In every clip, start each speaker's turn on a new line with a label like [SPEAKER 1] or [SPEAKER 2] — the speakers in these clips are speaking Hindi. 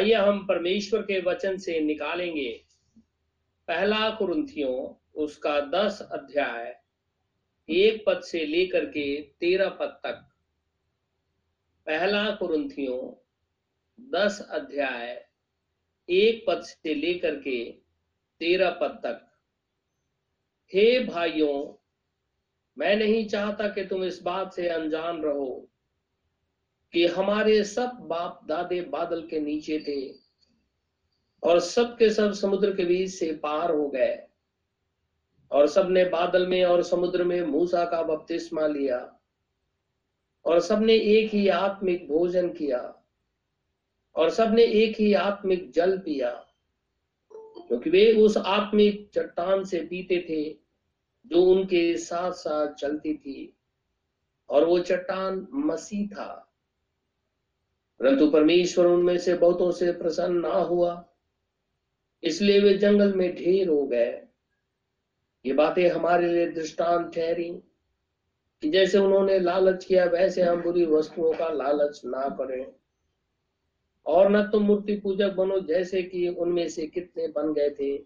[SPEAKER 1] आइए हम परमेश्वर के वचन से निकालेंगे। पहला कुरुंथियों उसका दस अध्याय, एक पद से लेकर के तेरह पद तक। पहला कुरुंथियों दस अध्याय, एक पद से लेकर के तेरह पद तक। हे भाइयों, मैं नहीं चाहता कि तुम इस बात से अनजान रहो। कि हमारे सब बाप दादे बादल के नीचे थे और सब के सब समुद्र के बीच से पार हो गए और सबने बादल में और समुद्र में मूसा का बपतिस्मा लिया और सबने एक ही आत्मिक भोजन किया और सबने एक ही आत्मिक जल पिया, क्योंकि वे उस आत्मिक चट्टान से पीते थे जो उनके साथ साथ चलती थी और वो चट्टान मसीह था। परंतु परमेश्वर उनमें से बहुतों से प्रसन्न ना हुआ। इसलिए वे जंगल में ढेर हो गए। ये बातें हमारे लिए दृष्टांत ठहरी कि जैसे उन्होंने लालच किया, वैसे हम बुरी वस्तुओं का लालच ना करें। और न तुम मूर्ति पूजक बनो जैसे कि उनमें से कितने बन गए थे।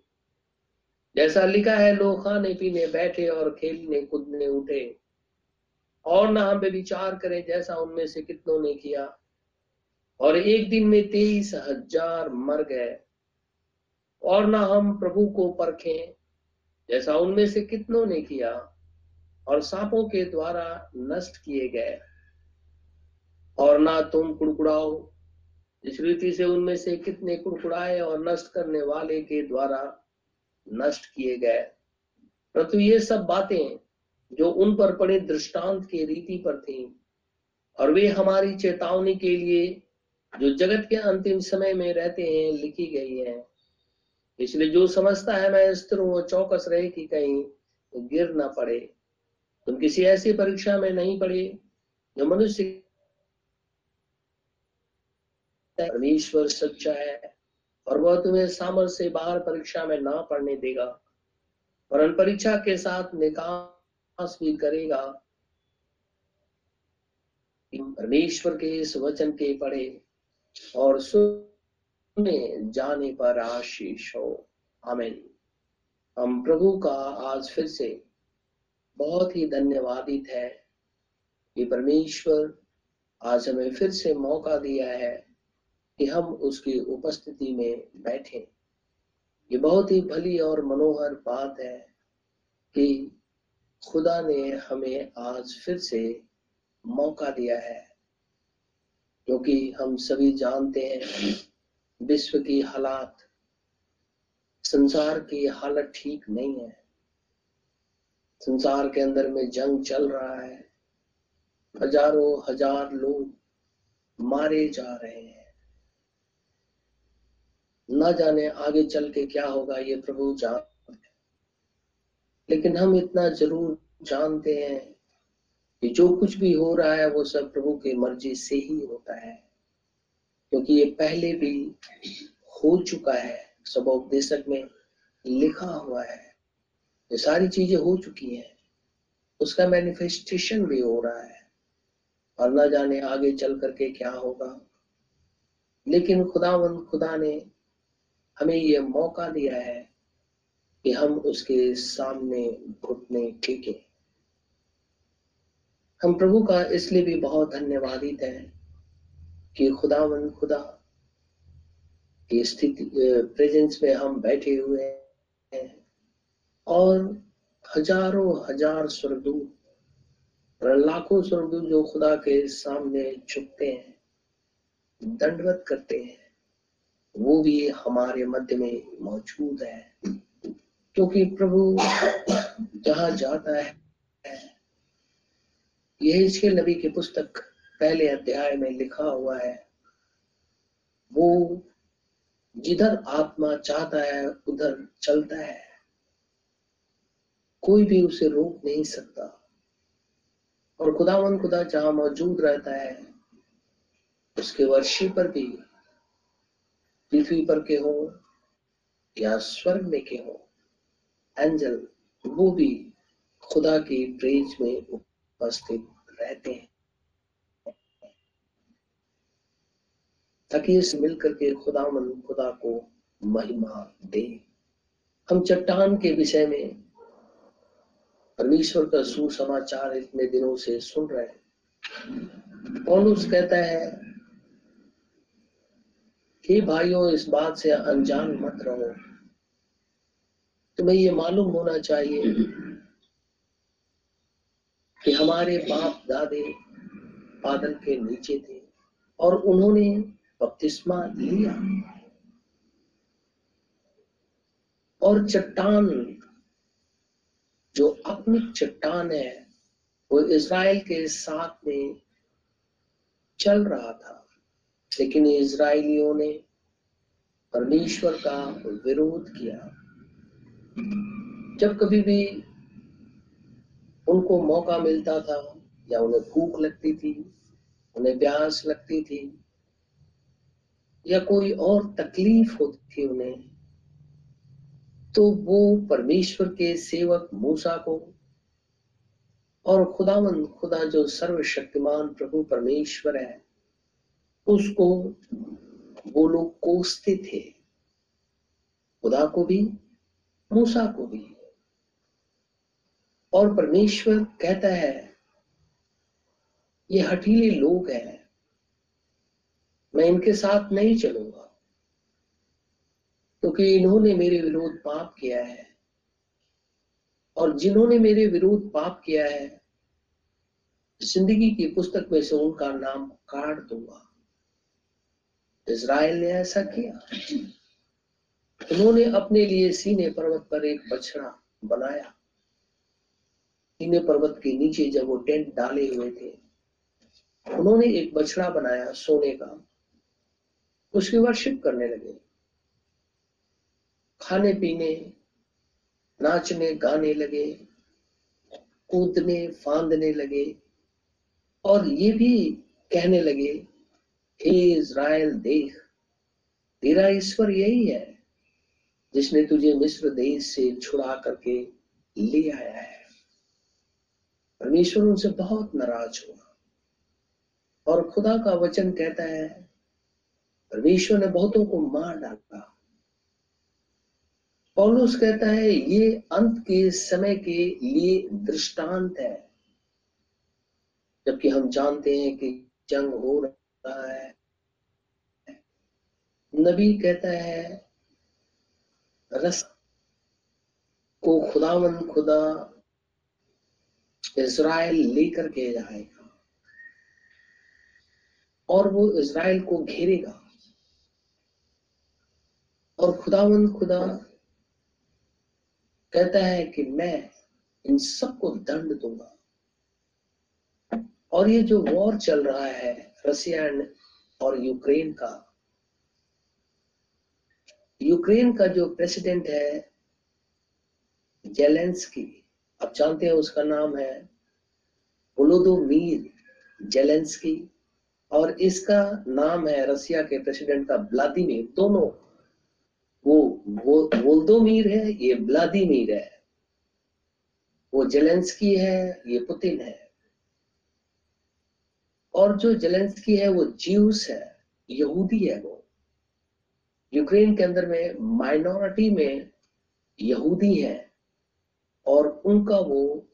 [SPEAKER 1] जैसा लिखा है, लोग खाने पीने बैठे और खेलने कूदने उठे। और न हम विचार करें जैसा उनमें से कितनों ने किया। और एक दिन में तेईस हज़ार मर गए। और ना हम प्रभु को परखें, जैसा उनमें से कितनों ने किया, और सांपों के द्वारा नष्ट किए गए। और ना तुम कुड़कुड़ाओ, जिस रीति से उनमें से कितने कुड़कुड़ाए और नष्ट करने वाले के द्वारा नष्ट किए गए। परंतु ये सब बातें जो उन पर पड़े दृष्टांत की रीति पर थी, और वे हमारी चेतावनी के लिए जो जगत के अंतिम समय में रहते हैं, लिखी गई है। इसलिए जो समझता है, मैं स्थिर हूँ चौकस रहे कि कहीं तो गिर ना पड़े। तुम किसी ऐसी परीक्षा में नहीं पड़े, जो मनुष्य परमेश्वर सच्चा है, और वह तुम्हें सामर्थ्य से बाहर परीक्षा में ना पढ़ने देगा, और परीक्षा के साथ निकास भी करेगा। परमेश्वर के इस वचन के पढ़े और सुने जाने पर आशीष हो। आमीन। हम प्रभु का आज फिर से बहुत ही धन्यवादित है कि परमेश्वर आज हमें फिर से मौका दिया है कि हम उसकी उपस्थिति में बैठे। ये बहुत ही भली और मनोहर बात है कि खुदा ने हमें आज फिर से मौका दिया है। क्योंकि हम सभी जानते हैं विश्व की हालात, संसार की हालत ठीक नहीं है। संसार के अंदर में जंग चल रहा है। हज़ारों हज़ार लोग मारे जा रहे हैं। ना जाने आगे चल के क्या होगा, ये प्रभु जानते हैं। लेकिन हम इतना ज़रूर जानते हैं कि जो कुछ भी हो रहा है वो सब प्रभु की मर्ज़ी से ही होता है। क्योंकि ये पहले भी हो चुका है, सब उपदेशक में लिखा हुआ है। ये सारी चीज़ें हो चुकी हैं। उसका मैनिफेस्टेशन भी हो रहा है। और ना जाने आगे चल करके क्या होगा। लेकिन खुदावंद खुदा ने हमें ये मौका दिया है कि हम उसके सामने घुटने टेके। हम प्रभु का इसलिए भी बहुत धन्यवादित है कि खुदावन खुदा की स्थिति प्रेजेंस में हम बैठे हुए हैं और हज़ारों हज़ार स्वर्गदूत लाखों स्वर्गदूत जो खुदा के सामने झुकते हैं, दंडवत करते हैं, वो भी हमारे मध्य में मौजूद है। क्योंकि प्रभु जहाँ जाता है यह इसके नबी की पुस्तक पहले अध्याय में लिखा हुआ है। वो जिधर आत्मा चाहता है, उधर चलता है। कोई भी उसे रोक नहीं सकता। और खुदावन खुदा जहाँ मौजूद रहता है, उसके वर्षी पर भी, पृथ्वी पर के हो या स्वर्ग में के हो, एंजल वो भी खुदा की प्रेज में उपस्थित रहते हैं। ताकि इस मिलकर के खुदा मन खुदा को महिमा दे। हम चट्टान के विषय में परमेश्वर का सुसमाचार इतने दिनों से सुन रहे हैं। पौलुस कहता है कि भाइयों, इस बात से अनजान मत रहो। तुम्हें ये मालूम होना चाहिए कि हमारे बाप दादे बादल के नीचे थे और उन्होंने बपतिस्मा लिया। और चट्टान, जो अपनी चट्टान है, वो इसराइल के साथ में चल रहा था। लेकिन इसराइलियों ने परमेश्वर का विरोध किया। जब कभी भी उनको मौका मिलता था, या उन्हें भूख लगती थी, उन्हें प्यास लगती थी, या कोई और तकलीफ़ होती थी उन्हें तो वो परमेश्वर के सेवक मूसा को और खुदावन खुदा जो सर्वशक्तिमान प्रभु परमेश्वर है, उसको वो लोग कोसते थे, खुदा को भी, मूसा को भी। और परमेश्वर कहता है, ये हठीले लोग हैं। मैं इनके साथ नहीं चलूँगा, क्योंकि तो इन्होंने मेरे विरोध पाप किया है। और जिन्होंने मेरे विरोध पाप किया है, ज़िंदगी की पुस्तक में से उनका नाम काट दूँगा। इज़राइल ने ऐसा किया। उन्होंने अपने लिए सीने पर्वत पर एक बछड़ा बनाया। सीने पर्वत के नीचे जब वो टेंट डाले हुए थे, उन्होंने एक बछड़ा बनाया सोने का। उसकी वर्शिप करने लगे। खाने पीने, नाचने, गाने लगे, कूदने, फांदने लगे, और ये भी कहने लगे, हे इज़राइल, देख, तेरा ईश्वर यही है, जिसने तुझे मिस्र देश से छुड़ा करके ले आया है। परमेश्वर उनसे बहुत नाराज़ हुआ। और खुदा का वचन कहता है, परमेश्वर ने बहुतों को मार डाला। पौलुस कहता है, ये अंत के समय के लिए दृष्टांत है, जबकि हम जानते हैं कि जंग हो रहा है। नबी कहता है, रस को खुदावन खुदा इज़राइल लेकर के जाएगा। और वो इज़राइल को घेरेगा। और खुदावन खुदा कहता है कि मैं इन सबको दंड दूँगा। और ये जो वॉर चल रहा है रशिया और यूक्रेन का यूक्रेन का जो प्रेसिडेंट है, जेलेंस्की आप जानते हैं उसका नाम है वोलोदोमीर जेलेंस्की और इसका नाम है रसिया के प्रेसिडेंट का व्लादिमीर। दोनों वो वो वोल्दोमीर है, ये व्लादिमीर है। वो जेलेंस्की है, ये पुतिन है। और जो जेलेंस्की है, वो ज्यूस है, यहूदी है वो। यूक्रेन के अंदर में माइनॉरिटी में यहूदी है। और उनका वो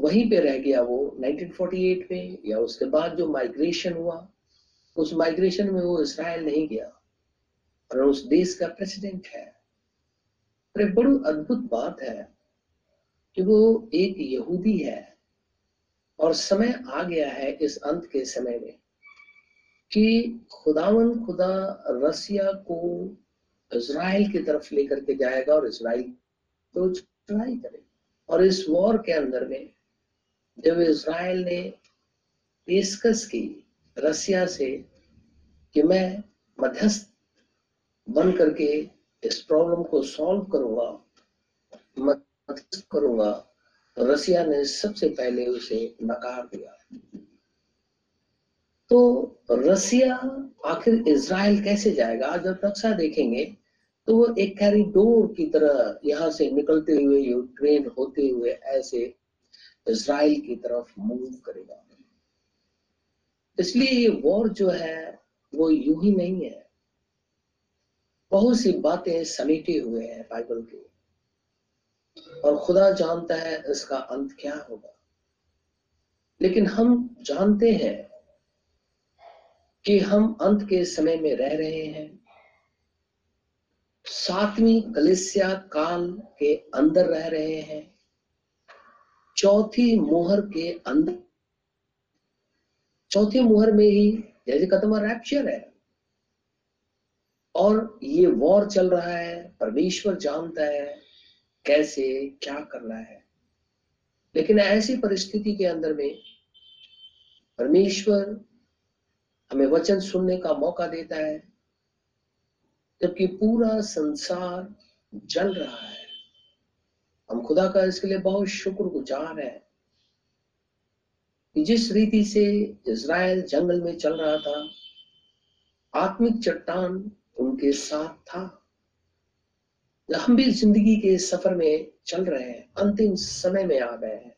[SPEAKER 1] वहीं पे रह गया वो 1948 में, या उसके बाद जो माइग्रेशन हुआ, उस माइग्रेशन में वो इसराइल नहीं गया। और उस देश का प्रेसिडेंट है। और एक बड़ी अद्भुत बात है कि वो एक यहूदी है और समय आ गया है इस अंत के समय में कि खुदावन खुदा रसिया को इसराइल की तरफ़ लेकर के जाएगा और इसराइल तो चढ़ाई करे और इस वॉर के अंदर में जब इसराइल ने पेशकश की रसिया से कि मैं मध्यस्थ बन करके इस प्रॉब्लम को सॉल्व करूँगा, मध्यस्थ करूँगा तो रसिया ने सबसे पहले उसे नकार दिया। तो रसिया आखिर इसराइल कैसे जाएगा? आज जब नक्शा देखेंगे तो वो एक कैरिडोर की तरह यहाँ से निकलते हुए यूक्रेन होते हुए ऐसे इसराइल की तरफ़ मूव करेगा। इसलिए ये वॉर जो है, वो यूँ ही नहीं है। बहुत सी बातें समेटे हुए हैं बाइबल के। और खुदा जानता है इसका अंत क्या होगा। लेकिन हम जानते हैं कि हम अंत के समय में रह रहे हैं। सातवीं कलिसिया काल के अंदर रह रहे हैं। चौथी मोहर के अंदर चौथी मोहर में ही जैसे खत्म रैप्चर है। और ये वॉर चल रहा है, परमेश्वर जानता है कैसे, क्या करना है। लेकिन ऐसी परिस्थिति के अंदर में परमेश्वर हमें वचन सुनने का मौका देता है। जबकि पूरा संसार जल रहा है। हम खुदा का इसके लिए बहुत शुक्रगुजार है कि जिस रीति से इज़राइल जंगल में चल रहा था, आत्मिक चट्टान उनके साथ था। हम भी ज़िंदगी के सफ़र में चल रहे हैं, अंतिम समय में आ गए हैं,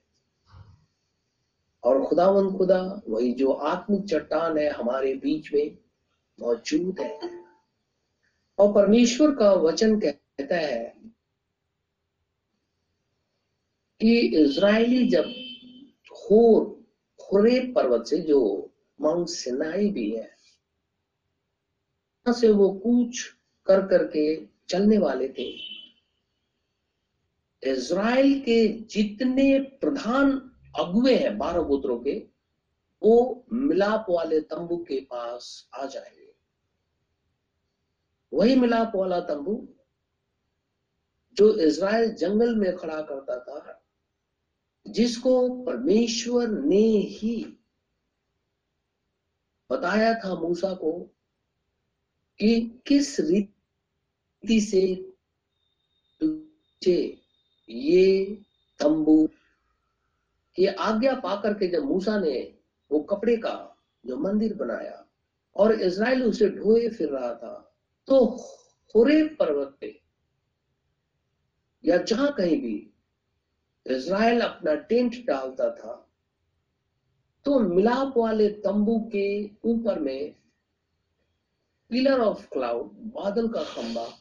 [SPEAKER 1] और खुदावन खुदा, वही जो आत्मिक चट्टान है हमारे बीच में मौजूद है। और परमेश्वर का वचन कहता है कि इज़राइली जब होर खुरे पर्वत से जो माउंट सिनाई भी है से वो कूच कर करके चलने वाले थे। इज़राइल के जितने प्रधान अगुए हैं बारह गोत्रों के, वो मिलाप वाले तंबू के पास आ जाएँगे। वही मिलाप वाला तंबू जो इज़राइल जंगल में खड़ा करता था, जिसको परमेश्वर ने ही बताया था मूसा को कि किस रीति से तुझे ये तंबू की आज्ञा पाकर के जब मूसा ने वो कपड़े का जो मंदिर बनाया और इज़राइल उसे ढोए फिर रहा था तो होरे पर्वत पे या जहाँ कहीं भी इज़राइल अपना टेंट डालता था तो मिलाप वाले तंबू के ऊपर में पिलर ऑफ़ क्लाउड, बादल का खंबा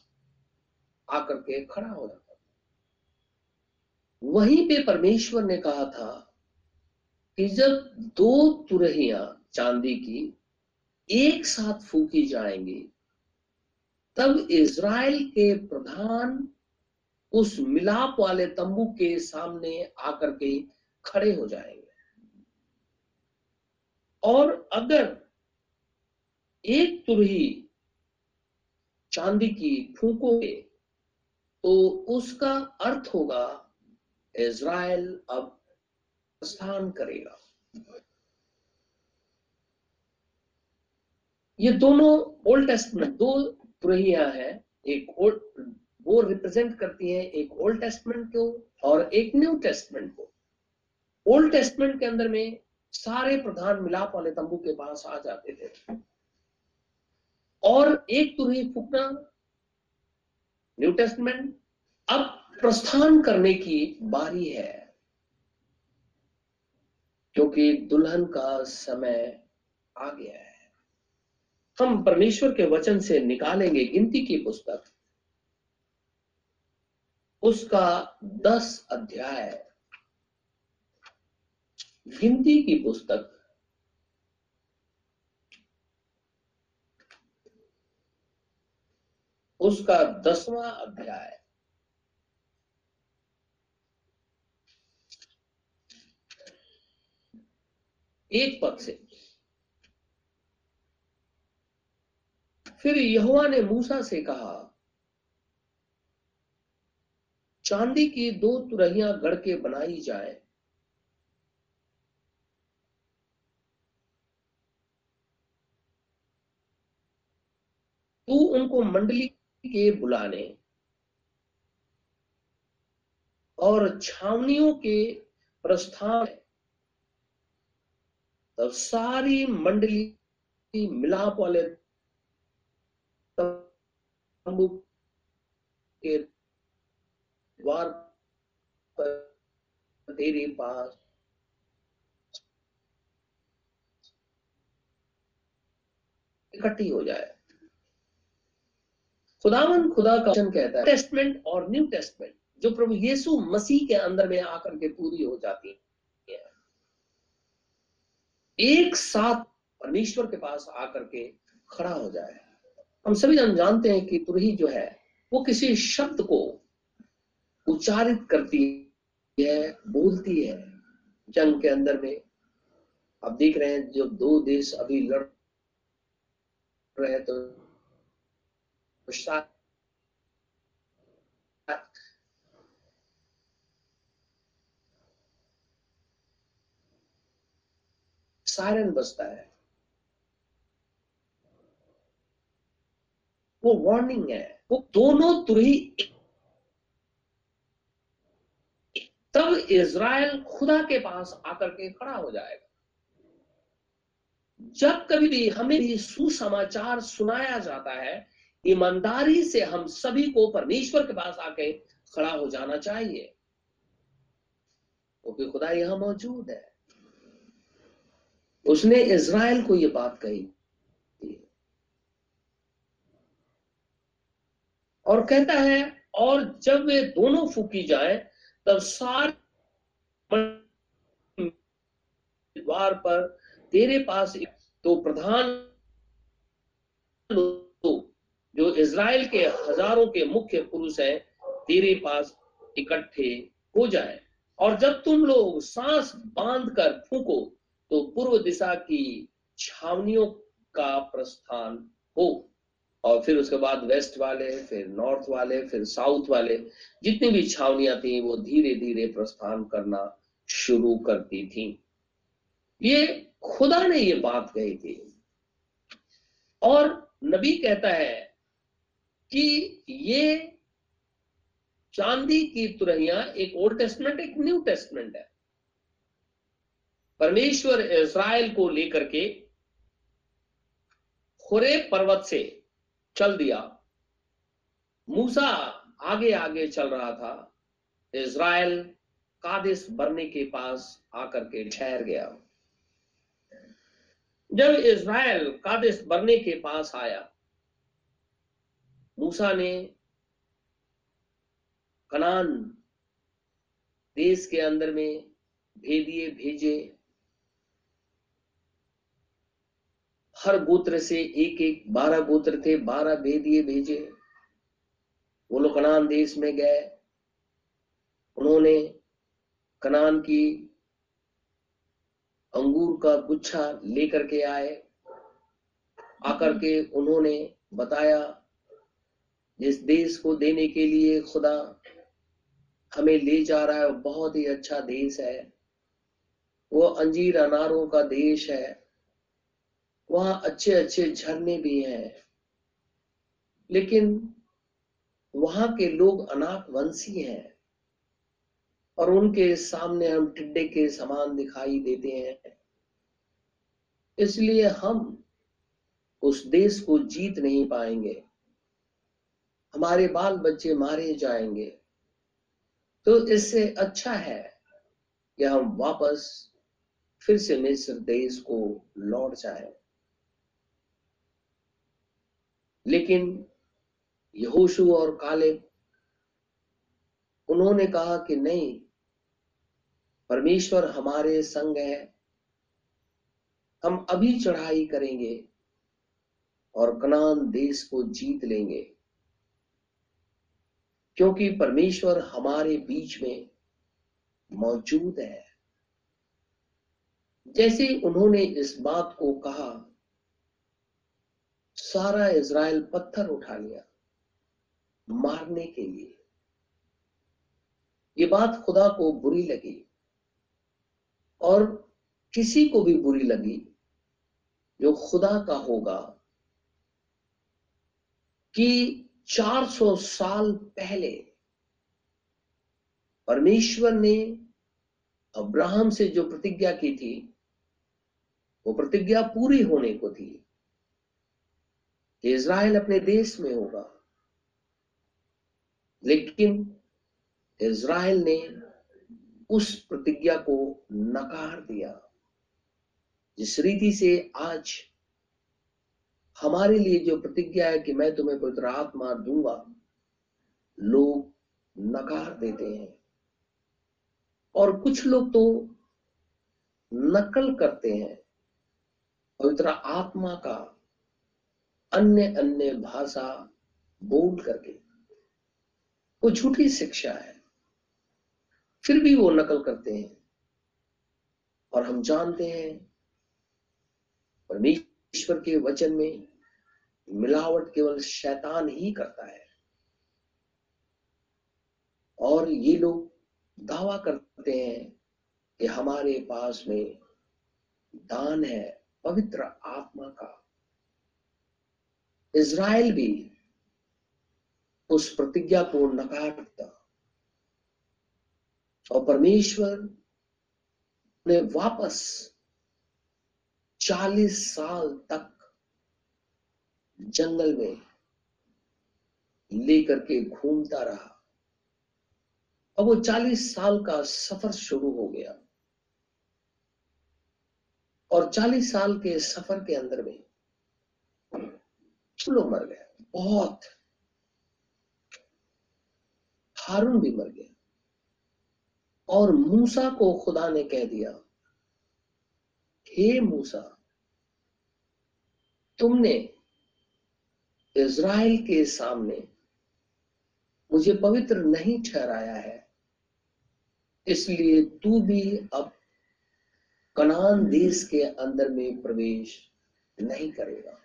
[SPEAKER 1] आकर के खड़ा हो जाता था। वहीं पे परमेश्वर ने कहा था कि जब दो तुरहिया चांदी की एक साथ फूकी जाएँगी तब इज़राइल के प्रधान उस मिलाप वाले तंबू के सामने आकर के खड़े हो जाएँगे। और अगर एक तुरही चांदी की फूकोगे तो उसका अर्थ होगा, इज़राइल अब प्रस्थान करेगा। ये दोनों ओल्ड टेस्टमेंट, दो तुरहियाँ हैं, एक ओल्ड वो रिप्रेजेंट करती है एक ओल्ड टेस्टमेंट को और एक न्यू टेस्टमेंट को। ओल्ड टेस्टमेंट के अंदर में सारे प्रधान मिलाप वाले तंबू के पास आ जाते थे। और एक तुरही फूकना न्यू टेस्टमेंट अब प्रस्थान करने की बारी है। क्योंकि दुल्हन का समय आ गया है। हम परमेश्वर के वचन से निकालेंगे गिनती की पुस्तक। उसका दस अध्याय। गिनती की पुस्तक। उसका दसवां अध्याय। एक पद से। फिर यहुआ ने मूसा से कहा, चांदी की दो तुरहियाँ गढ़ के बनाई जाए। तू उनको मंडली के बुलाने और छावनियों के प्रस्थान तब सारी मंडली मिलाप वाले तंबू के द्वार पर तेरे पास इकट्ठी हो जाए। खुदावन खुदा का वचन कहता है टेस्टमेंट और न्यू टेस्टमेंट जो प्रभु यीशु मसीह के अंदर में आकर के पूरी हो जाती है। एक साथ परमेश्वर के पास आकर के खड़ा हो जाए। हम सभी हम जानते हैं कि तुरही जो है, वो किसी शब्द को उच्चारित करती है, बोलती है, जंग के अंदर में। आप देख रहे हैं जो दो देश अभी लड़ रहे हैं तो सायरन बजता है। वो वार्निंग है। वो दोनों तुरही तब इज़राइल खुदा के पास आकर के खड़ा हो जाएगा। जब कभी भी हमें भी सुसमाचार सुनाया जाता है, ईमानदारी से हम सभी को परमेश्वर के पास आके खड़ा हो जाना चाहिए। क्योंकि खुदा यहाँ मौजूद है। उसने इज़राइल को यह बात कही। और कहता है, और जब वे दोनों फूकी जाए, तब सारे द्वार पर तेरे पास तो प्रधान जो इज़राइल के हज़ारों के मुख्य पुरुष हैं, तेरे पास इकट्ठे हो जाए। और जब तुम लोग सांस बाँध कर फूको तो पूर्व दिशा की छावनियों का प्रस्थान हो। और फिर उसके बाद वेस्ट वाले, फिर नॉर्थ वाले, फिर साउथ वाले, जितनी भी छावनियाँ थी, वो धीरे धीरे प्रस्थान करना शुरू करती थी। ये खुदा ने ये बात कही थी। और नबी कहता है कि ये चांदी की तुरहिया एक ओल्ड टेस्टमेंट एक न्यू टेस्टमेंट है। परमेश्वर इसराइल को लेकर के खुरे पर्वत से चल दिया। मूसा आगे आगे चल रहा था। इज़राइल कादिस बरने के पास आकर के ठहर गया। जब इज़राइल कादिस बरने के पास आया, मूसा ने कनान देश के अंदर में भेदिए, भेजे। हर गोत्र से एक एक बारह गोत्र थे, बारह भेदिए भेजे। वो लोग कनान देश में गए। उन्होंने कनान की अंगूर का गुच्छा लेकर के आए। आकर के उन्होंने बताया जिस देश को देने के लिए खुदा हमें ले जा रहा है, बहुत ही अच्छा देश है। वो अंजीर अनारों का देश है। वहाँ अच्छे अच्छे झरने भी हैं। लेकिन वहाँ के लोग अनाक वंशी हैं और उनके सामने हम टिड्डे के समान दिखाई देते हैं। इसलिए हम उस देश को जीत नहीं पाएँगे। हमारे बाल बच्चे मारे जाएँगे। तो इससे अच्छा है कि हम वापस फिर से मिस्र देश को लौट जाए। लेकिन यहोशु और काले उन्होंने कहा कि नहीं, परमेश्वर हमारे संग है, हम अभी चढ़ाई करेंगे और कनान देश को जीत लेंगे। क्योंकि परमेश्वर हमारे बीच में मौजूद है। जैसे उन्होंने इस बात को कहा सारा इज़राइल पत्थर उठा लिया मारने के लिए। ये बात खुदा को बुरी लगी और किसी को भी बुरी लगी जो खुदा का होगा कि 400 साल पहले परमेश्वर ने अब्राहम से जो प्रतिज्ञा की थी, वो प्रतिज्ञा पूरी होने को थी। इज़राइल अपने देश में होगा। लेकिन इज़राइल ने उस प्रतिज्ञा को नकार दिया, जिस रीति से आज हमारे लिए जो प्रतिज्ञा है कि मैं तुम्हें पवित्र आत्मा दूँगा, लोग नकार देते हैं। और कुछ लोग तो नकल करते हैं पवित्र आत्मा का अन्य अन्य भाषा बोल करके, वो झूठी शिक्षा है। फिर भी वो नकल करते हैं। और हम जानते हैं, परमेश्वर के वचन में मिलावट केवल शैतान ही करता है। और ये लोग दावा करते हैं कि हमारे पास में दान है, पवित्र आत्मा का। इज़राइल भी उस प्रतिज्ञा को नकार दिया और परमेश्वर ने वापस चालीस साल तक जंगल में लेकर के घूमता रहा। और वो चालीस साल का सफ़र शुरू हो गया। और चालीस साल के सफ़र के अंदर में लोग मर गए बहुत। हारून भी मर गया। और मूसा को खुदा ने कह दिया, हे मूसा, तुमने इज़राइल के सामने मुझे पवित्र नहीं ठहराया है, इसलिए तू भी अब कनान देश के अंदर में प्रवेश नहीं करेगा।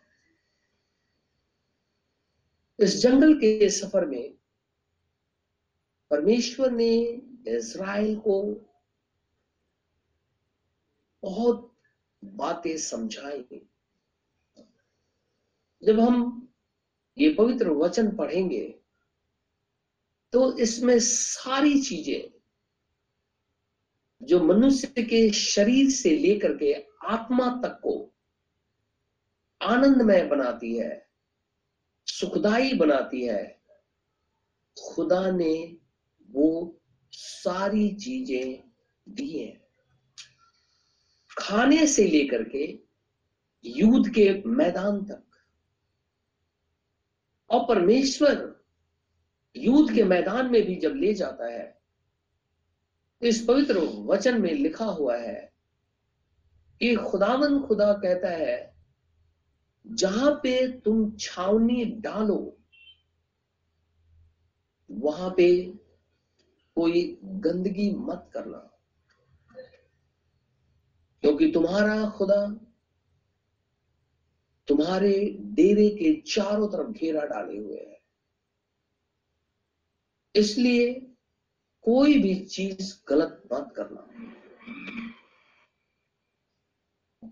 [SPEAKER 1] इस जंगल के सफ़र में परमेश्वर ने इज़राइल को बहुत बातें समझाई। जब हम ये पवित्र वचन पढ़ेंगे तो इसमें सारी चीज़ें जो मनुष्य के शरीर से लेकर के आत्मा तक को आनंदमय बनाती है। सुखदाई बनाती है। खुदा ने वो सारी चीज़ें दी हैं। खाने से लेकर के युद्ध के मैदान तक। और परमेश्वर युद्ध के मैदान में भी जब ले जाता है इस पवित्र वचन में लिखा हुआ है कि खुदावन खुदा कहता है जहाँ पे तुम छावनी डालो, वहाँ पे कोई गंदगी मत करना। क्योंकि तुम्हारा खुदा तुम्हारे डेरे के चारों तरफ़ घेरा डाले हुए है। इसलिए कोई भी चीज़ गलत मत करना।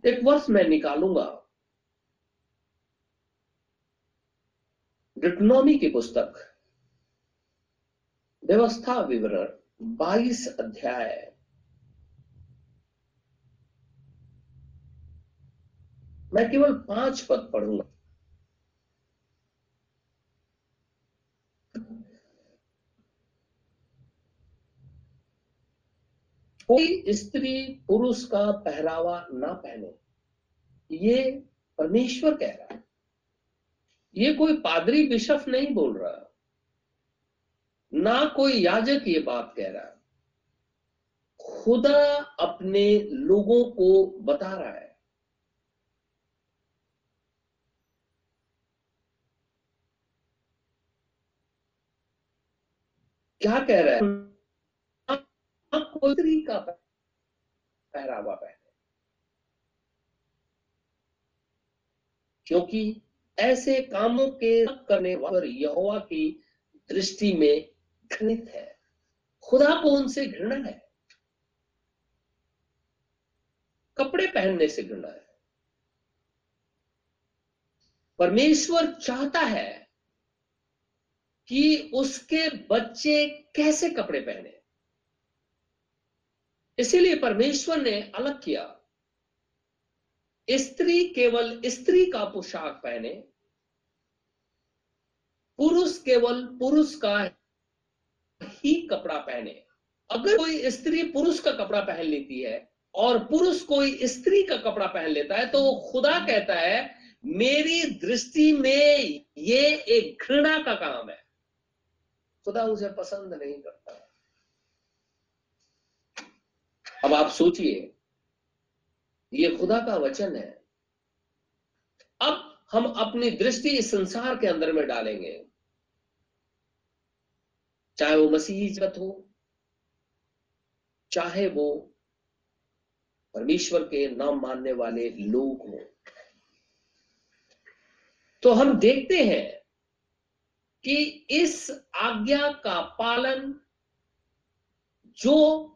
[SPEAKER 1] एक वर्ष मैं निकालूँगा। डिटनॉमी की पुस्तक, व्यवस्था विवरण 22 अध्याय। मैं केवल पाँच पद पढ़ूँगा। कोई स्त्री पुरुष का पहरावा ना पहने, ये परमेश्वर कह रहा है। ये कोई पादरी बिशप नहीं बोल रहा। ना कोई याजक ये बात कह रहा। खुदा अपने लोगों को बता रहा है। क्या कह रहा है? कोई का पहरावा पहने। क्योंकि ऐसे कामों के करने पर यहोवा की दृष्टि में घृणित है। खुदा को उनसे घृणा है। कपड़े पहनने से घृणा है। परमेश्वर चाहता है कि उसके बच्चे कैसे कपड़े पहने। इसीलिए परमेश्वर ने अलग किया। स्त्री केवल स्त्री का पोशाक पहने पुरुष केवल पुरुष का ही कपड़ा पहने। अगर कोई स्त्री पुरुष का कपड़ा पहन लेती है और पुरुष कोई स्त्री का कपड़ा पहन लेता है तो खुदा कहता है, मेरी दृष्टि में ये एक घृणा का काम है। खुदा उसे पसंद नहीं करता। अब आप सोचिए, ये खुदा का वचन है। अब हम अपनी दृष्टि इस संसार के अंदर में डालेंगे। चाहे वो मसीही जगत हो, चाहे वो परमेश्वर के नाम मानने वाले लोग हो। तो हम देखते हैं कि इस आज्ञा का पालन जो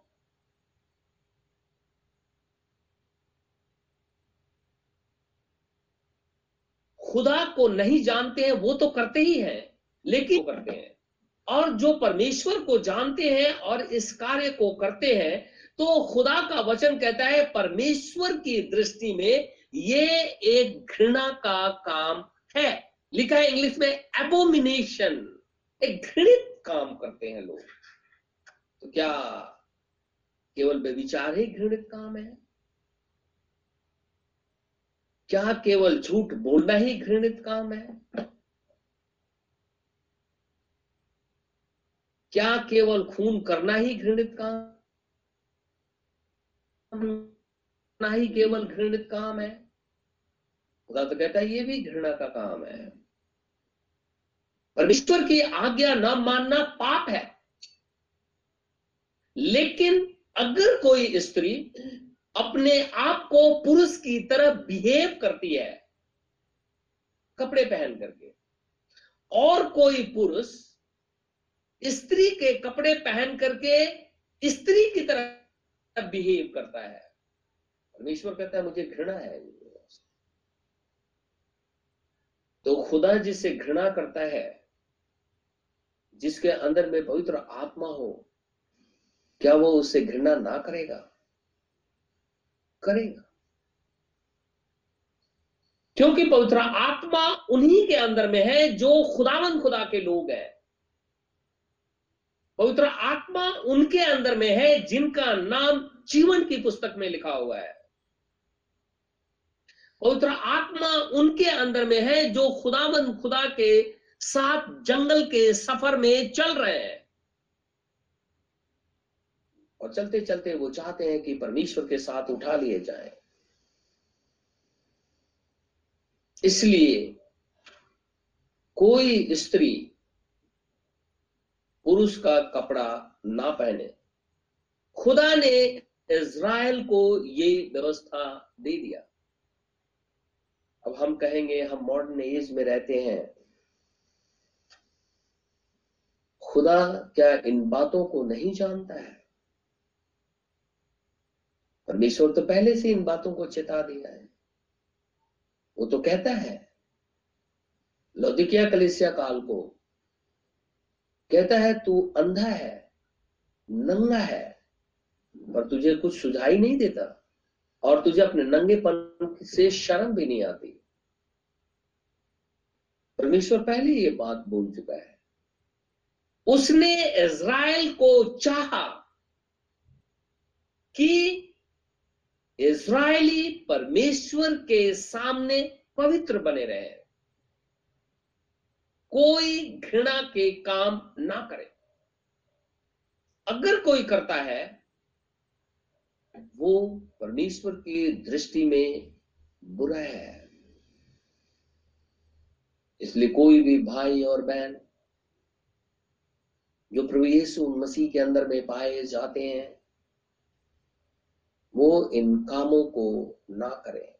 [SPEAKER 1] खुदा को नहीं जानते हैं, वो तो करते ही हैं, लेकिन करते हैं। और जो परमेश्वर को जानते हैं और इस कार्य को करते हैं तो खुदा का वचन कहता है, परमेश्वर की दृष्टि में ये एक घृणा का काम है। लिखा है इंग्लिश में एबोमिनेशन एक घृणित काम करते हैं लोग। तो क्या केवल बेविचार ही घृणित काम है? क्या केवल झूठ बोलना ही घृणित काम है? क्या केवल खून करना ही घृणित काम ना ही केवल घृणित काम है? खुदा तो कहता है, ये भी घृणा का काम है। परमेश्वर की आज्ञा न मानना पाप है। लेकिन अगर कोई स्त्री अपने आप को पुरुष की तरह बिहेव करती है, कपड़े पहन करके, और कोई पुरुष स्त्री के कपड़े पहन करके स्त्री की तरह बिहेव करता है। परमेश्वर कहता है, मुझे घृणा है तो खुदा जिससे घृणा करता है, जिसके अंदर में पवित्र आत्मा हो, क्या वो उससे घृणा ना करेगा? करेगा। क्योंकि पवित्र आत्मा उन्हीं के अंदर में है जो खुदावन खुदा के लोग हैं। पवित्र आत्मा उनके अंदर में है जिनका नाम जीवन की पुस्तक में लिखा हुआ है। पवित्र आत्मा उनके अंदर में है जो खुदावन खुदा के साथ जंगल के सफ़र में चल रहे हैं। और चलते चलते वो चाहते हैं कि परमेश्वर के साथ उठा लिए जाए। इसलिए कोई स्त्री पुरुष का कपड़ा ना पहने। खुदा ने इज़राइल को ये व्यवस्था दे दिया। अब हम कहेंगे, हम मॉडर्न एज में रहते हैं। खुदा क्या इन बातों को नहीं जानता है? परमेश्वर तो पहले से इन बातों को चेता दिया है। वो तो कहता है, लौदिकिया कलिसिया काल को कहता है, तू अंधा है, नंगा है, पर तुझे कुछ सुझाई नहीं देता और तुझे अपने नंगेपन से शर्म भी नहीं आती। परमेश्वर पहले ये बात बोल चुका है। उसने इज़राइल को चाहा कि इज़राइली परमेश्वर के सामने पवित्र बने रहे। कोई घृणा के काम ना करे। अगर कोई करता है, वो परमेश्वर की दृष्टि में बुरा है। इसलिए कोई भी भाई और बहन जो प्रभु यीशु मसीह के अंदर में पाए जाते हैं, वो इन कामों को ना करें।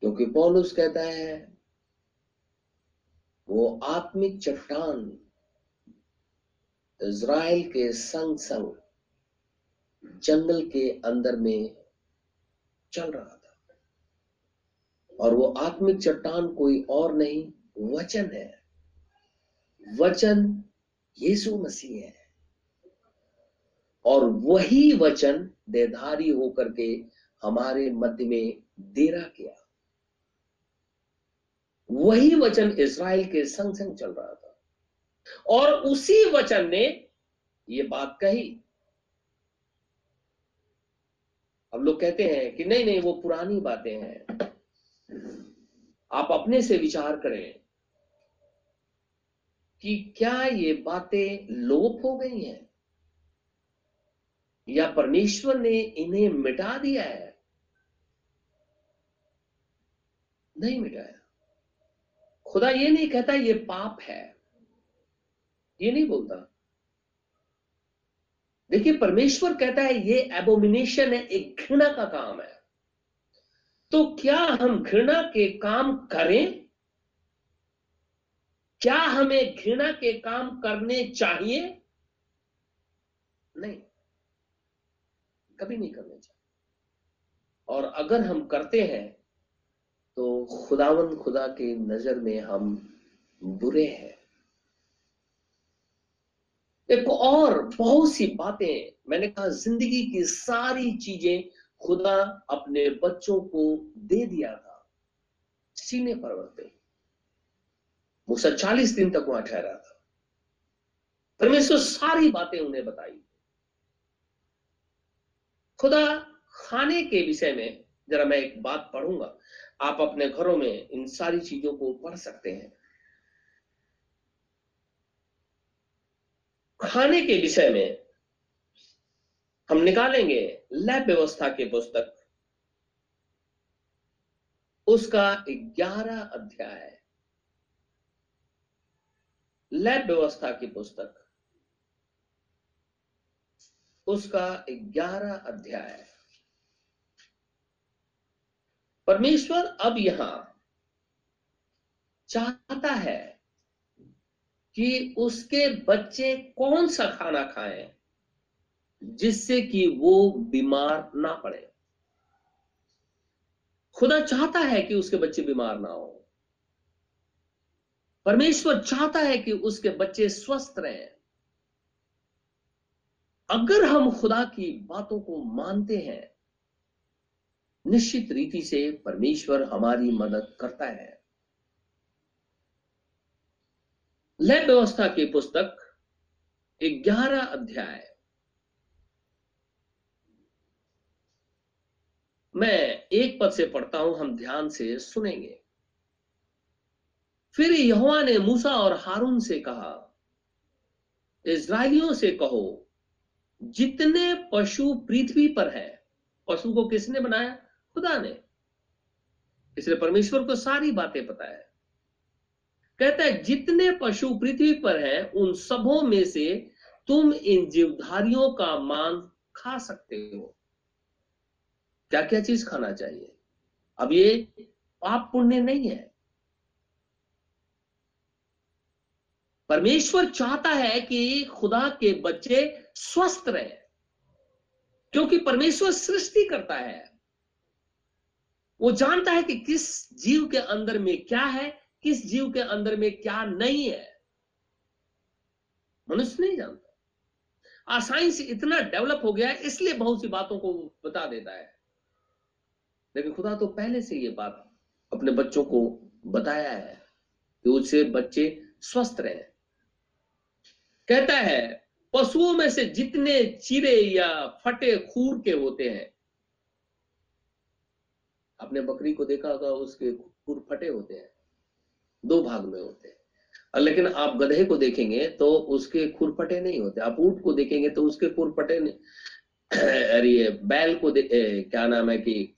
[SPEAKER 1] क्योंकि पौलुस कहता है वो आत्मिक चट्टान इज़राइल के संग संग जंगल के अंदर में चल रहा था। और वो आत्मिक चट्टान कोई और नहीं, वचन है। वचन यीशु मसीह है। और वही वचन देधारी होकर के हमारे मध्य में देरा किया। वही वचन इसराइल के संग संग चल रहा था। और उसी वचन ने ये बात कही। अब लोग कहते हैं कि नहीं नहीं, वो पुरानी बातें हैं। आप अपने से विचार करें कि क्या ये बातें लोप हो गई हैं? या परमेश्वर ने इन्हें मिटा दिया है? नहीं मिटाया खुदा ये नहीं कहता ये पाप है। ये नहीं बोलता। देखिए, परमेश्वर कहता है ये एबोमिनेशन है, एक घृणा का काम है। तो क्या हम घृणा के काम करें? क्या हमें घृणा के काम करने चाहिए? नहीं। कभी नहीं करने चाहिए। और अगर हम करते हैं तो खुदावन खुदा के नज़र में हम बुरे हैं। एक और बहुत सी बातें, मैंने कहा ज़िंदगी की सारी चीज़ें खुदा अपने बच्चों को दे दिया था। सीने पर्वत पे मूसा चालीस दिन तक वहाँ ठहरा था। परमेश्वर सारी बातें उन्हें बताई। खुदा खाने के विषय में जरा मैं एक बात पढ़ूँगा। आप अपने घरों में इन सारी चीज़ों को पढ़ सकते हैं। खाने के विषय में हम निकालेंगे लैब व्यवस्था के पुस्तक। उसका ग्यारह अध्याय। लैब व्यवस्था की पुस्तक। उसका ग्यारह अध्याय। परमेश्वर अब यहाँ चाहता है कि उसके बच्चे कौन सा खाना खाएँ जिससे कि वो बीमार ना पड़े। खुदा चाहता है कि उसके बच्चे बीमार ना हो। परमेश्वर चाहता है कि उसके बच्चे स्वस्थ रहें। अगर हम खुदा की बातों को मानते हैं निश्चित रीति से परमेश्वर हमारी मदद करता है। लय व्यवस्था की पुस्तक ग्यारह अध्याय। मैं एक पद से पढ़ता हूँ, हम ध्यान से सुनेंगे। फिर यहोवा ने मूसा और हारून से कहा इसराइलियों से कहो, जितने पशु पृथ्वी पर है, पशु को किसने बनाया? खुदा ने। इसलिए परमेश्वर को सारी बातें पता है। कहता है, जितने पशु पृथ्वी पर हैं, उन सबों में से तुम इन जीवधारियों का मांस खा सकते हो। क्या क्या चीज़ खाना चाहिए? अब ये पाप पुण्य नहीं है। परमेश्वर चाहता है कि खुदा के बच्चे स्वस्थ रहे, क्योंकि परमेश्वर सृष्टि करता है। वो जानता है कि किस जीव के अंदर में क्या है, किस जीव के अंदर में क्या नहीं है। मनुष्य नहीं जानता। आज साइंस इतना डेवलप हो गया है, इसलिए बहुत सी बातों को बता देता है। लेकिन खुदा तो पहले से ये बात अपने बच्चों को बताया है कि उससे बच्चे स्वस्थ रहे। कहता है, पशुओं में से जितने चिरे या फटे खूर के होते हैं अपने बकरी को देखा होगा, उसके खूर फटे होते हैं, दो भाग में होते हैं। लेकिन आप गधे को देखेंगे तो उसके खुरपटे नहीं होते। आप ऊँट को देखेंगे तो उसके खुरपटे नहीं। अरे बैल को क्या नाम है कि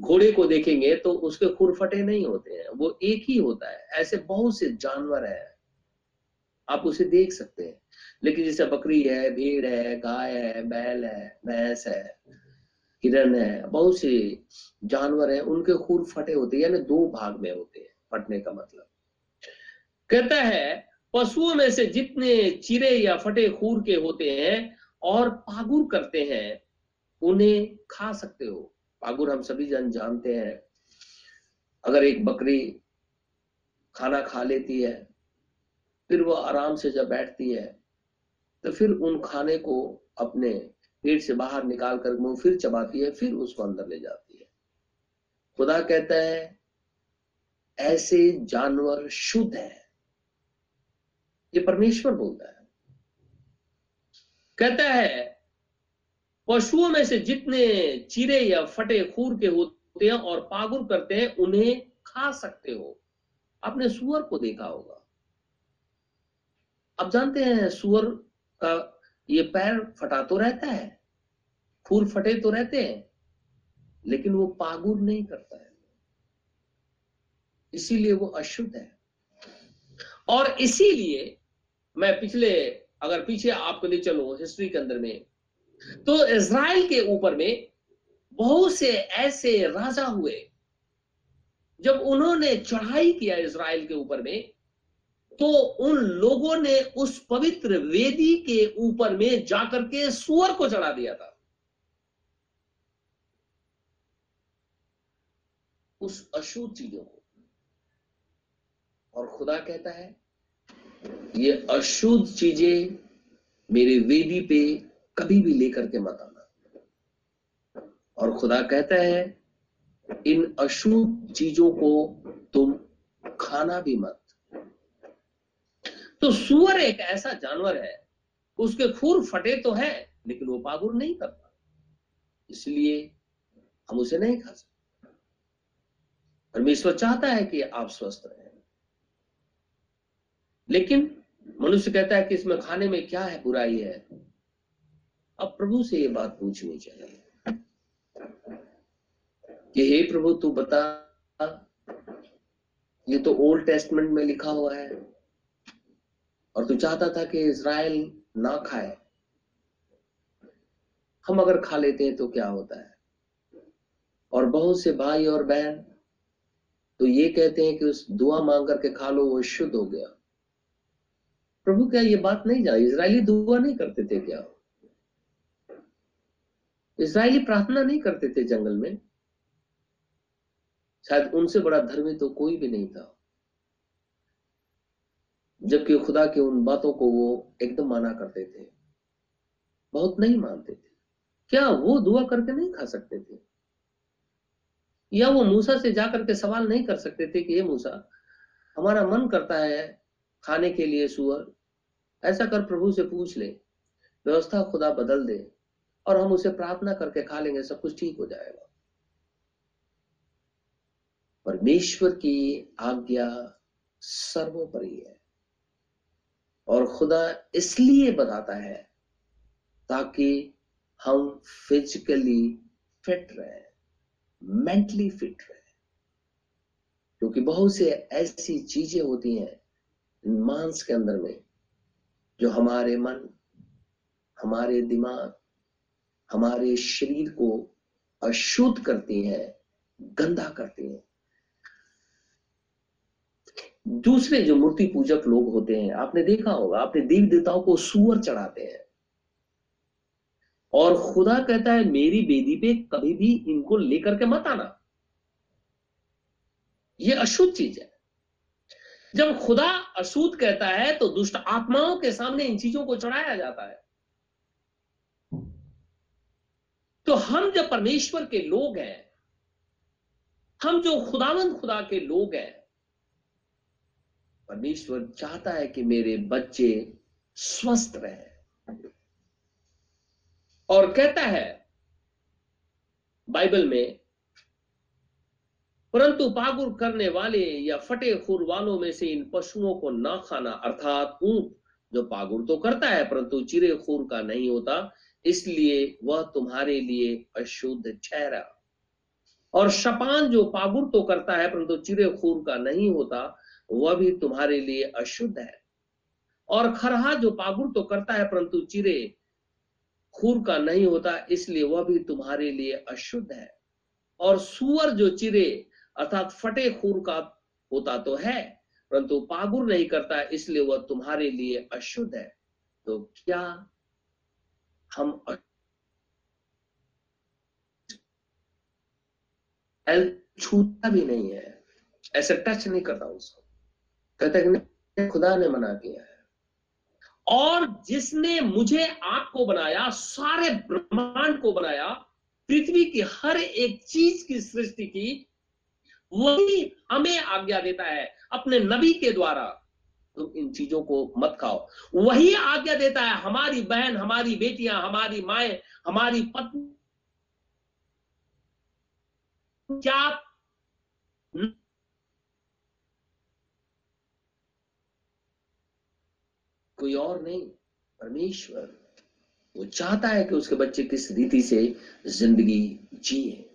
[SPEAKER 1] घोड़े को देखेंगे तो उसके खुरफटे नहीं होते हैं। वो एक ही होता है। ऐसे बहुत से जानवर है। आप उसे देख सकते हैं। लेकिन जैसे बकरी है, भेड़ है, गाय है, बैल है, भैंस है हिरण है, बहुत से जानवर है, उनके खूर फटे होते हैं, यानी दो भाग में होते हैं, फटने का मतलब। कहता है, पशुओं में से जितने चिरे या फटे खूर के होते हैं और पागुर करते हैं, उन्हें खा सकते हो। पागुर हम सभी जन जानते हैं। अगर एक बकरी खाना खा लेती है, फिर वो आराम से जब बैठती है तो फिर उन खाने को अपने पेट से बाहर निकाल कर मुँह फिर चबाती है, फिर उसको अंदर ले जाती है। खुदा कहता है, ऐसे जानवर शुद्ध है। ये परमेश्वर बोलता है। कहता है, पशुओं में से जितने चिरे या फटे खूर के होते हैं और पागुर करते हैं, उन्हें खा सकते हो। आपने सुअर को देखा होगा। आप जानते हैं सुअर का ये पैर फटा तो रहता है, फूल फटे तो रहते हैं, लेकिन वो पागुर नहीं करता है। इसीलिए वो अशुद्ध है। और इसीलिए मैं पिछले, अगर पीछे आपको ले चलो हिस्ट्री के अंदर में तो इज़राइल के ऊपर में बहुत से ऐसे राजा हुए, जब उन्होंने चढ़ाई किया इज़राइल के ऊपर में तो उन लोगों ने उस पवित्र वेदी के ऊपर में जाकर के सुअर को चढ़ा दिया था। उस अशुद्ध चीज़ों को। और खुदा कहता है, ये अशुद्ध चीज़ें मेरे वेदी पे कभी भी लेकर के मत आना। और खुदा कहता है, इन अशुद्ध चीज़ों को तुम खाना भी मत तो सुअर एक ऐसा जानवर है, उसके खूर फटे तो है, लेकिन वो पागुर नहीं करता। इसलिए हम उसे नहीं खा सकते। परमेश्वर चाहता है कि आप स्वस्थ रहें। लेकिन मनुष्य कहता है कि इसमें खाने में क्या है, बुराई है? अब प्रभु से ये बात पूछनी चाहिए। कि हे प्रभु, तू बता, ये तो ओल्ड टेस्टमेंट में लिखा हुआ है। और तू चाहता था कि इसराइल ना खाए। हम अगर खा लेते हैं तो क्या होता है? और बहुत से भाई और बहन तो ये कहते हैं कि उस दुआ मांग करके खा लो, वो शुद्ध हो गया। प्रभु, क्या ये बात नहीं जाए इसराइली दुआ नहीं करते थे क्या? इसराइली प्रार्थना नहीं करते थे जंगल में। शायद उनसे बड़ा धर्मी तो कोई भी नहीं था। जबकि खुदा की उन बातों को वो एकदम माना करते थे। बहुत नहीं मानते थे। क्या वो दुआ करके नहीं खा सकते थे? या वो मूसा से जाकर के सवाल नहीं कर सकते थे कि, ये मूसा, हमारा मन करता है खाने के लिए सुअर। ऐसा कर प्रभु से पूछ ले। व्यवस्था खुदा बदल दे और हम उसे प्रार्थना करके खा लेंगे, सब कुछ ठीक हो जाएगा। परमेश्वर की आज्ञा सर्वोपरि है। और खुदा इसलिए बताता है ताकि हम फिजिकली फिट रहे मेंटली फिट रहे। क्योंकि बहुत से ऐसी चीज़ें होती हैं मांस के अंदर में जो हमारे मन, हमारे दिमाग, हमारे शरीर को अशुद्ध करती हैं, गंदा करती हैं। दूसरे जो मूर्ति पूजक लोग होते हैं, आपने देखा होगा आपने देवी देवताओं को सुअर चढ़ाते हैं। और खुदा कहता है, मेरी बेदी पे कभी भी इनको लेकर के मत आना। ये अशुद्ध चीज़ है। जब खुदा अशुद्ध कहता है तो दुष्ट आत्माओं के सामने इन चीज़ों को चढ़ाया जाता है। तो हम जब परमेश्वर के लोग हैं, हम जो खुदावंद खुदा के लोग हैं परमेश्वर चाहता है कि मेरे बच्चे स्वस्थ रहे। और कहता है, बाइबल में, परंतु पागुर करने वाले या फटे खुर वालों में से इन पशुओं को ना खाना, अर्थात ऊँट, जो पागुर तो करता है, परंतु चिरे खूर का नहीं होता, इसलिए वह तुम्हारे लिए अशुद्ध ठहरा। और शपान जो पागुर तो करता है, परंतु चिरे खूर का नहीं होता वह भी तुम्हारे लिए अशुद्ध है। और खरहा जो पागुर तो करता है, परंतु चिरे खूर का नहीं होता, इसलिए वह भी तुम्हारे लिए अशुद्ध है। और सुअर जो चिरे, अर्थात फटे खूर का होता तो है, परंतु पागुर नहीं करता, इसलिए वह तुम्हारे लिए अशुद्ध है। तो क्या हम छूता भी नहीं है ऐसे टच नहीं करता उसको कहते हैं खुदा ने मना किया है। और जिसने मुझे आपको बनाया, सारे ब्रह्मांड को बनाया, पृथ्वी की हर एक चीज़ की सृष्टि की, वही हमें आज्ञा देता है अपने नबी के द्वारा। तुम इन चीज़ों को मत खाओ। वही आज्ञा देता है हमारी बहन, हमारी बेटियाँ, हमारी माए, हमारी पत्नी। क्या कोई और नहीं, परमेश्वर। वो चाहता है कि उसके बच्चे किस रीति से ज़िंदगी जिए।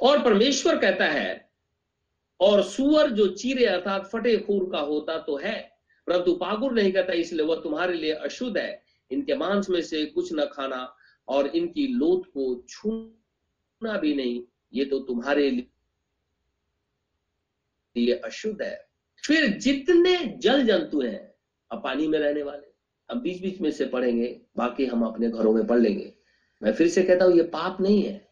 [SPEAKER 1] और परमेश्वर कहता है, और सुअर जो चीरे अर्थात फटे खूर का होता तो है, परंतु पागुर नहीं कहता, इसलिए वह तुम्हारे लिए अशुद्ध है। इनके मांस में से कुछ न खाना और इनकी लोथ को छूना भी नहीं, ये तो तुम्हारे लिए अशुद्ध है। फिर जितने जल जंतु हैं अब पानी में रहने वाले। हम बीच बीच में से पढ़ेंगे, बाकी हम अपने घरों में पढ़ लेंगे। मैं फिर से कहता हूँ, ये पाप नहीं है।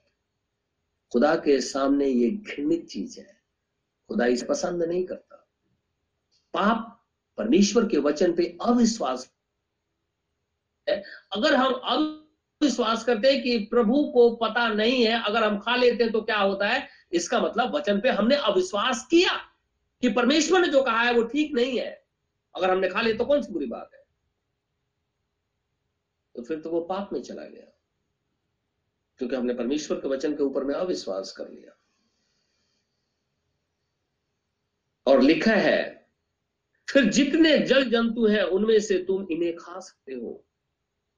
[SPEAKER 1] खुदा के सामने ये घृणित चीज़ है। खुदा इस पसंद नहीं करता। पाप परमेश्वर के वचन पे अविश्वास अगर हम अविश्वास करते हैं कि प्रभु को पता नहीं है, अगर हम खा लेते हैं तो क्या होता है? इसका मतलब वचन पे हमने अविश्वास किया कि परमेश्वर ने जो कहा है वो ठीक नहीं है। अगर हमने खा लिया तो कौन सी बुरी बात है? तो फिर तो वो पाप में चला गया। क्योंकि हमने परमेश्वर के वचन के ऊपर में अविश्वास कर लिया। और लिखा है, फिर जितने जल जंतु हैं, उनमें से तुम इन्हें खा सकते हो।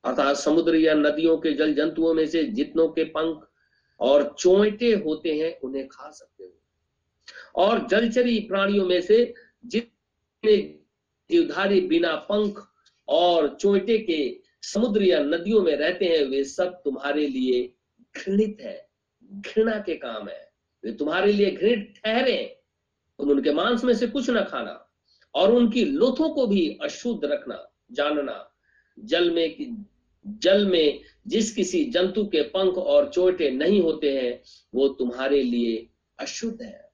[SPEAKER 1] अर्थात समुद्र या नदियों के जल जंतुओं में से जितनों के पंख और चोटे होते हैं, उन्हें खा सकते हो। और जलचरी प्राणियों में से जितने जीवधारी बिना पंख और चोटे के समुद्र या नदियों में रहते हैं, वे सब तुम्हारे लिए घृणित है। घृणा के काम है। वे तुम्हारे लिए घृणित ठहरे तुम उनके मांस में से कुछ ना खाना और उनकी लोथों को भी अशुद्ध रखना, जानना। जल में जल में जिस किसी जंतु के पंख और चोटे नहीं होते हैं, वो तुम्हारे लिए अशुद्ध है।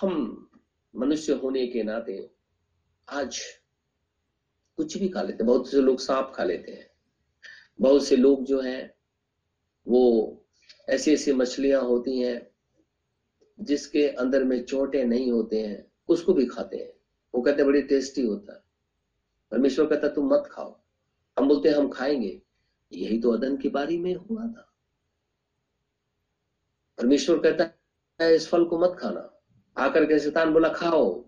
[SPEAKER 1] हम मनुष्य होने के नाते आज कुछ भी खा लेते बहुत से लोग सांप खा लेते हैं। बहुत से लोग जो हैं, वो ऐसी ऐसी मछलियाँ होती हैं, जिसके अंदर में चोटे नहीं होते हैं, उसको भी खाते हैं। वो कहते हैं, बड़ी टेस्टी होता है। परमेश्वर कहता तुम मत खाओ। हम बोलते हम खाएँगे। यही तो अदन की बारी में हुआ था। परमेश्वर कहता है, इस फल को मत खाना। आकर के शैतान बोला, खाओ।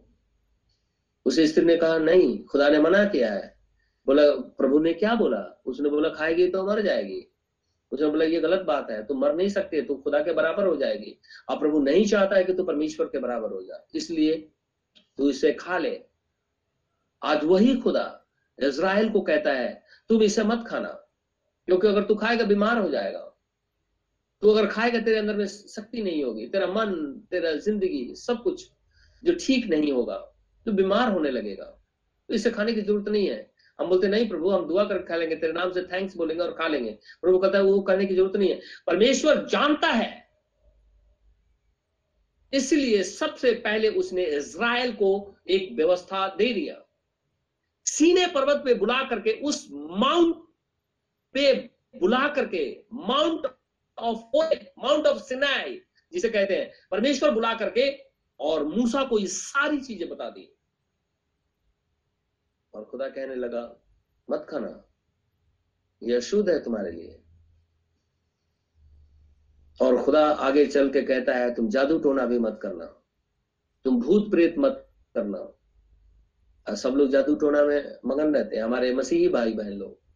[SPEAKER 1] उस स्त्री ने कहा, नहीं, खुदा ने मना किया है। बोला, प्रभु ने क्या बोला? उसने बोला, खाएगी तो मर जाएगी। उसने बोला, ये गलत बात है, तुम मर नहीं सकते, तुम खुदा के बराबर हो जाएगी। और प्रभु नहीं चाहता है कि तू परमेश्वर के बराबर हो जाए इसलिए तू इसे खा ले। आज वही खुदा इज़राइल को कहता है, तुम इसे मत खाना, क्योंकि अगर तू खाएगा, बीमार हो जाएगा। तू अगर खाएगा, तेरे अंदर में शक्ति नहीं होगी। तेरा मन, तेरा ज़िंदगी, सब कुछ जो ठीक नहीं होगा तो बीमार होने लगेगा। तो इसे खाने की ज़रूरत नहीं है। हम बोलते, नहीं प्रभु, हम दुआ कर खा लेंगे, तेरे नाम से थैंक्स बोलेंगे और खा लेंगे। प्रभु कहता है, वो करने की ज़रूरत नहीं है। परमेश्वर जानता है। इसलिए सबसे पहले उसने इज़राइल को एक व्यवस्था दे दिया। सीने पर्वत पे बुला करके, उस माउंट पे बुला करके, mount of mount of Sinai जिसे कहते हैं। परमेश्वर बुला करके और मूसा को ये सारी चीज़ें बता दी। और खुदा कहने लगा, मत खाना यह अशुद्ध है तुम्हारे लिए। और खुदा आगे चल के कहता है, तुम जादू टोना भी मत करना, तुम भूत प्रेत मत करना। सब लोग जादू टोना में मगन रहते हैं, हमारे मसीही भाई बहन लोग।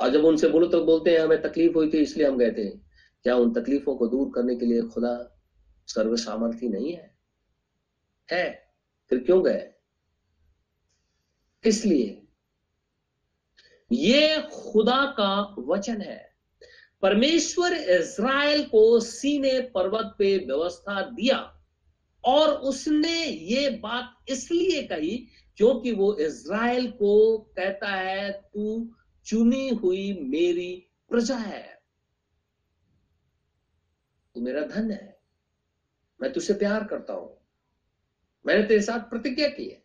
[SPEAKER 1] और जब उनसे बोलो तो बोलते हैं, हमें तकलीफ़ हुई थी, इसलिए हम गए थे। क्या उन तकलीफों को दूर करने के लिए खुदा सर्व सामर्थ्य नहीं है? है। फिर क्यों गए? इसलिए ये खुदा का वचन है। परमेश्वर इज़राइल को सीने पर्वत पे व्यवस्था दिया और उसने ये बात इसलिए कही, क्योंकि वो इज़राइल को कहता है, तू चुनी हुई मेरी प्रजा है। तू मेरा धन है। मैं तुझसे प्यार करता हूँ। मैंने तेरे साथ प्रतिज्ञा की है।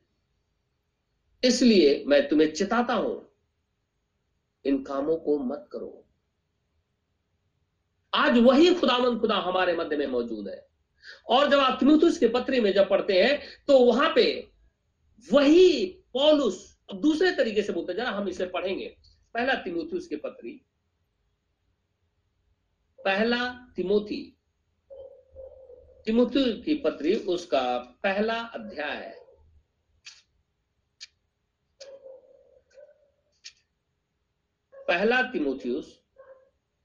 [SPEAKER 1] इसलिए मैं तुम्हें चिताता हूँ। इन कामों को मत करो। आज वही खुदामंद खुदा हमारे मध्य में मौजूद है। और जब आप तिमुथुस के पत्री में जब पढ़ते हैं तो वहाँ पे वही पॉलुस, अब दूसरे तरीके से बोलते जरा हम इसे पढ़ेंगे। पहला तिमोथी उसके पत्री, पहला तिमोथी। तिमोथी की पत्री, उसका पहला अध्याय है। पहला तिमोथियस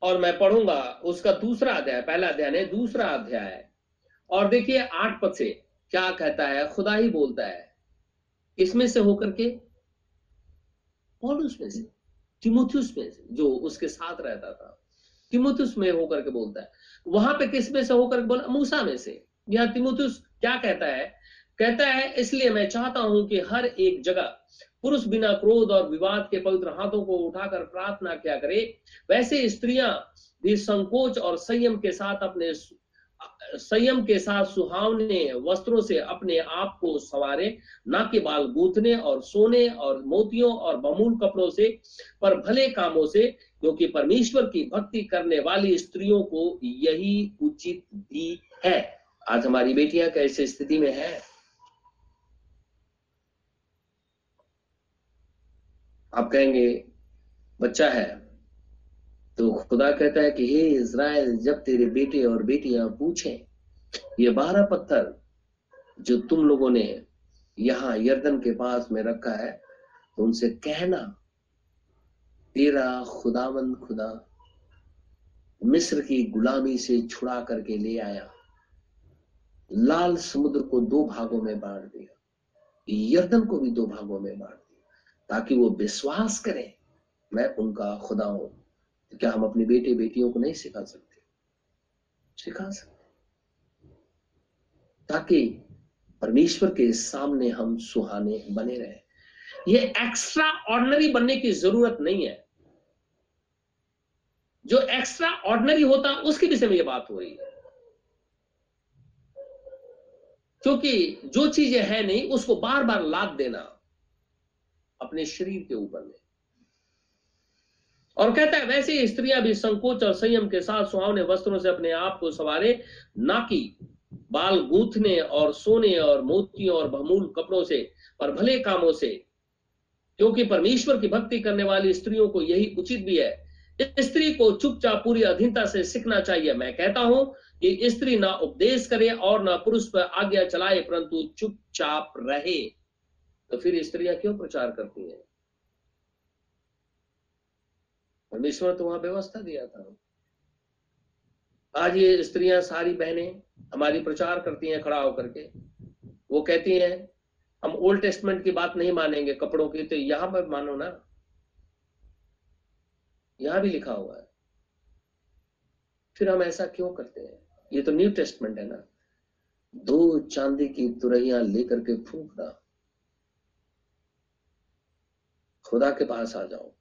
[SPEAKER 1] और मैं पढ़ूँगा उसका दूसरा अध्याय, पहला अध्याय नहीं, दूसरा अध्याय है। और देखिए, आठ पद से क्या कहता है, खुदा ही बोलता है इसमें से होकर के? पॉलुस में से। तिमोथियस में, जो उसके साथ रहता था तिमोथियस में होकर के बोलता है। वहाँ पे किसमें से होकर के बोला? मूसा में से। यह तिमोथियस क्या कहता है? कहता है, इसलिए मैं चाहता हूँ कि हर एक जगह पुरुष बिना क्रोध और विवाद के पवित्र हाथों को उठाकर प्रार्थना क्या करे। वैसे स्त्रियाँ भी संकोच और संयम के साथ अपने संयम के साथ सुहावने वस्त्रों से अपने आप को सवारे ना के बाल गूंथने और सोने और मोतियों और बमूल कपड़ों से, पर भले कामों से, क्योंकि परमेश्वर की भक्ति करने वाली स्त्रियों को यही उचित भी है। आज हमारी बेटियाँ कैसे स्थिति में है? आप कहेंगे, बच्चा है तो खुदा कहता है कि, हे इज़राइल, जब तेरे बेटे और बेटियाँ पूछें, ये बारह पत्थर जो तुम लोगों ने यहाँ यर्दन के पास में रखा है तो उनसे कहना, तेरा खुदावंद खुदा मिस्र की गुलामी से छुड़ा करके ले आया, लाल समुद्र को दो भागों में बांट दिया, यर्दन को भी दो भागों में बांट दिया, ताकि वो विश्वास करें, मैं उनका खुदा हूँ। तो क्या हम अपने बेटे बेटियों को नहीं सिखा सकते? सिखा सकते। ताकि परमेश्वर के सामने हम सुहाने बने रहे। ये एक्स्ट्रा ऑर्डनरी बनने की ज़रूरत नहीं है। जो एक्स्ट्रा ऑर्डनरी होता, उसके विषय में ये बात हो रही है। क्योंकि जो चीज़ें है नहीं, उसको बार बार लाद देना अपने शरीर के ऊपर में और कहता है, वैसे स्त्रियाँ भी संकोच और संयम के साथ सुहावने वस्त्रों से अपने आप को सवारे, ना कि बाल गूंथने और सोने और मोतियों और बहमूल कपड़ों से, पर भले कामों से। क्योंकि परमेश्वर की भक्ति करने वाली स्त्रियों को यही उचित भी है। स्त्री को चुपचाप पूरी अधीनता से सीखना चाहिए। मैं कहता हूँ कि स्त्री ना उपदेश करे और ना पुरुष पर आज्ञा चलाए, परंतु चुपचाप रहे। तो फिर स्त्रियाँ क्यों प्रचार करती हैं? परमेश्वर तो वहाँ व्यवस्था दिया था। आज ये स्त्रियाँ सारी बहनें हमारी प्रचार करती हैं खड़ा होकर के। वो कहती हैं, हम ओल्ड टेस्टमेंट की बात नहीं मानेंगे, कपड़ों की तो यहाँ पर मानो ना। यहाँ भी लिखा हुआ है। फिर हम ऐसा क्यों करते हैं? ये तो न्यू टेस्टमेंट है ना। दो चांदी की तुरैया लेकर के फूकना। खुदा के पास आ जाओ।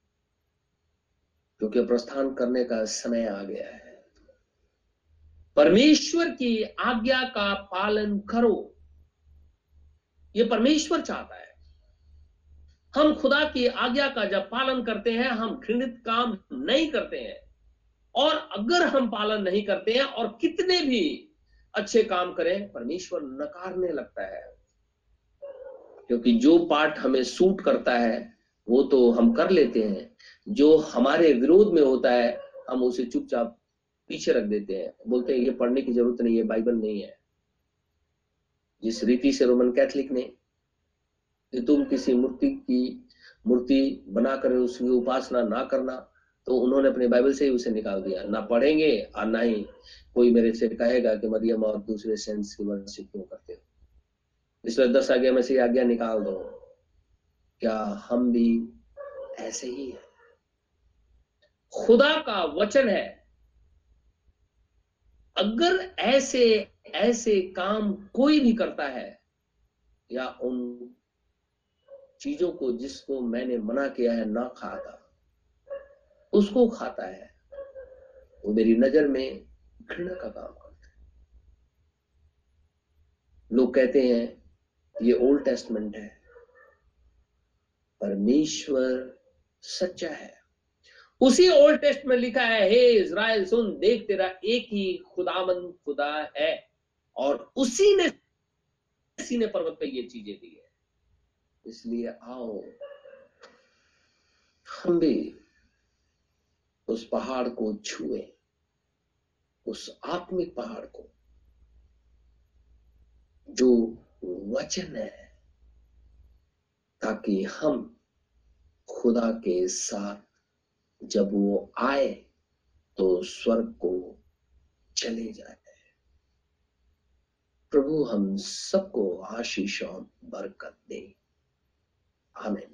[SPEAKER 1] क्योंकि प्रस्थान करने का समय आ गया है। परमेश्वर की आज्ञा का पालन करो। ये परमेश्वर चाहता है। हम खुदा की आज्ञा का जब पालन करते हैं, हम घृणित काम नहीं करते हैं। और अगर हम पालन नहीं करते हैं और कितने भी अच्छे काम करें, परमेश्वर नकारने लगता है। क्योंकि जो पाठ हमें सूट करता है, वो तो हम कर लेते हैं। जो हमारे विरोध में होता है, हम उसे चुपचाप पीछे रख देते हैं। बोलते हैं, ये पढ़ने की ज़रूरत नहीं है, बाइबल नहीं है। जिस रीति से रोमन कैथलिक ने कि तुम किसी मूर्ति की, मूर्ति बनाकर उसकी उपासना ना करना तो उन्होंने अपने बाइबल से ही उसे निकाल दिया। ना पढ़ेंगे और ना ही कोई मेरे से कहेगा कि, मरियम और दूसरे सेंस की वर्षिप क्यों करते हो? इसलिए दस आज्ञा में से आज्ञा निकाल दो। क्या हम भी ऐसे ही है? खुदा का वचन है। अगर ऐसे ऐसे काम कोई भी करता है, या उन चीज़ों को जिसको मैंने मना किया है ना खाता, उसको खाता है, वो मेरी नज़र में घृणा का काम करता है। लोग कहते हैं, ये ओल्ड टेस्टमेंट है, परमेश्वर सच्चा है। उसी ओल्ड टेस्ट में लिखा है, हे इज़राइल, सुन, देख, तेरा एक ही खुदामन खुदा है। और उसी ने उसी ने पर्वत पे ये चीज़ें दी है। इसलिए आओ, हम भी उस पहाड़ को छुए, उस आत्मिक पहाड़ को, जो वचन है, ताकि हम खुदा के साथ जब वो आए तो स्वर्ग को चले जाए। प्रभु, हम सबको आशीष बरकत दे। आमीन।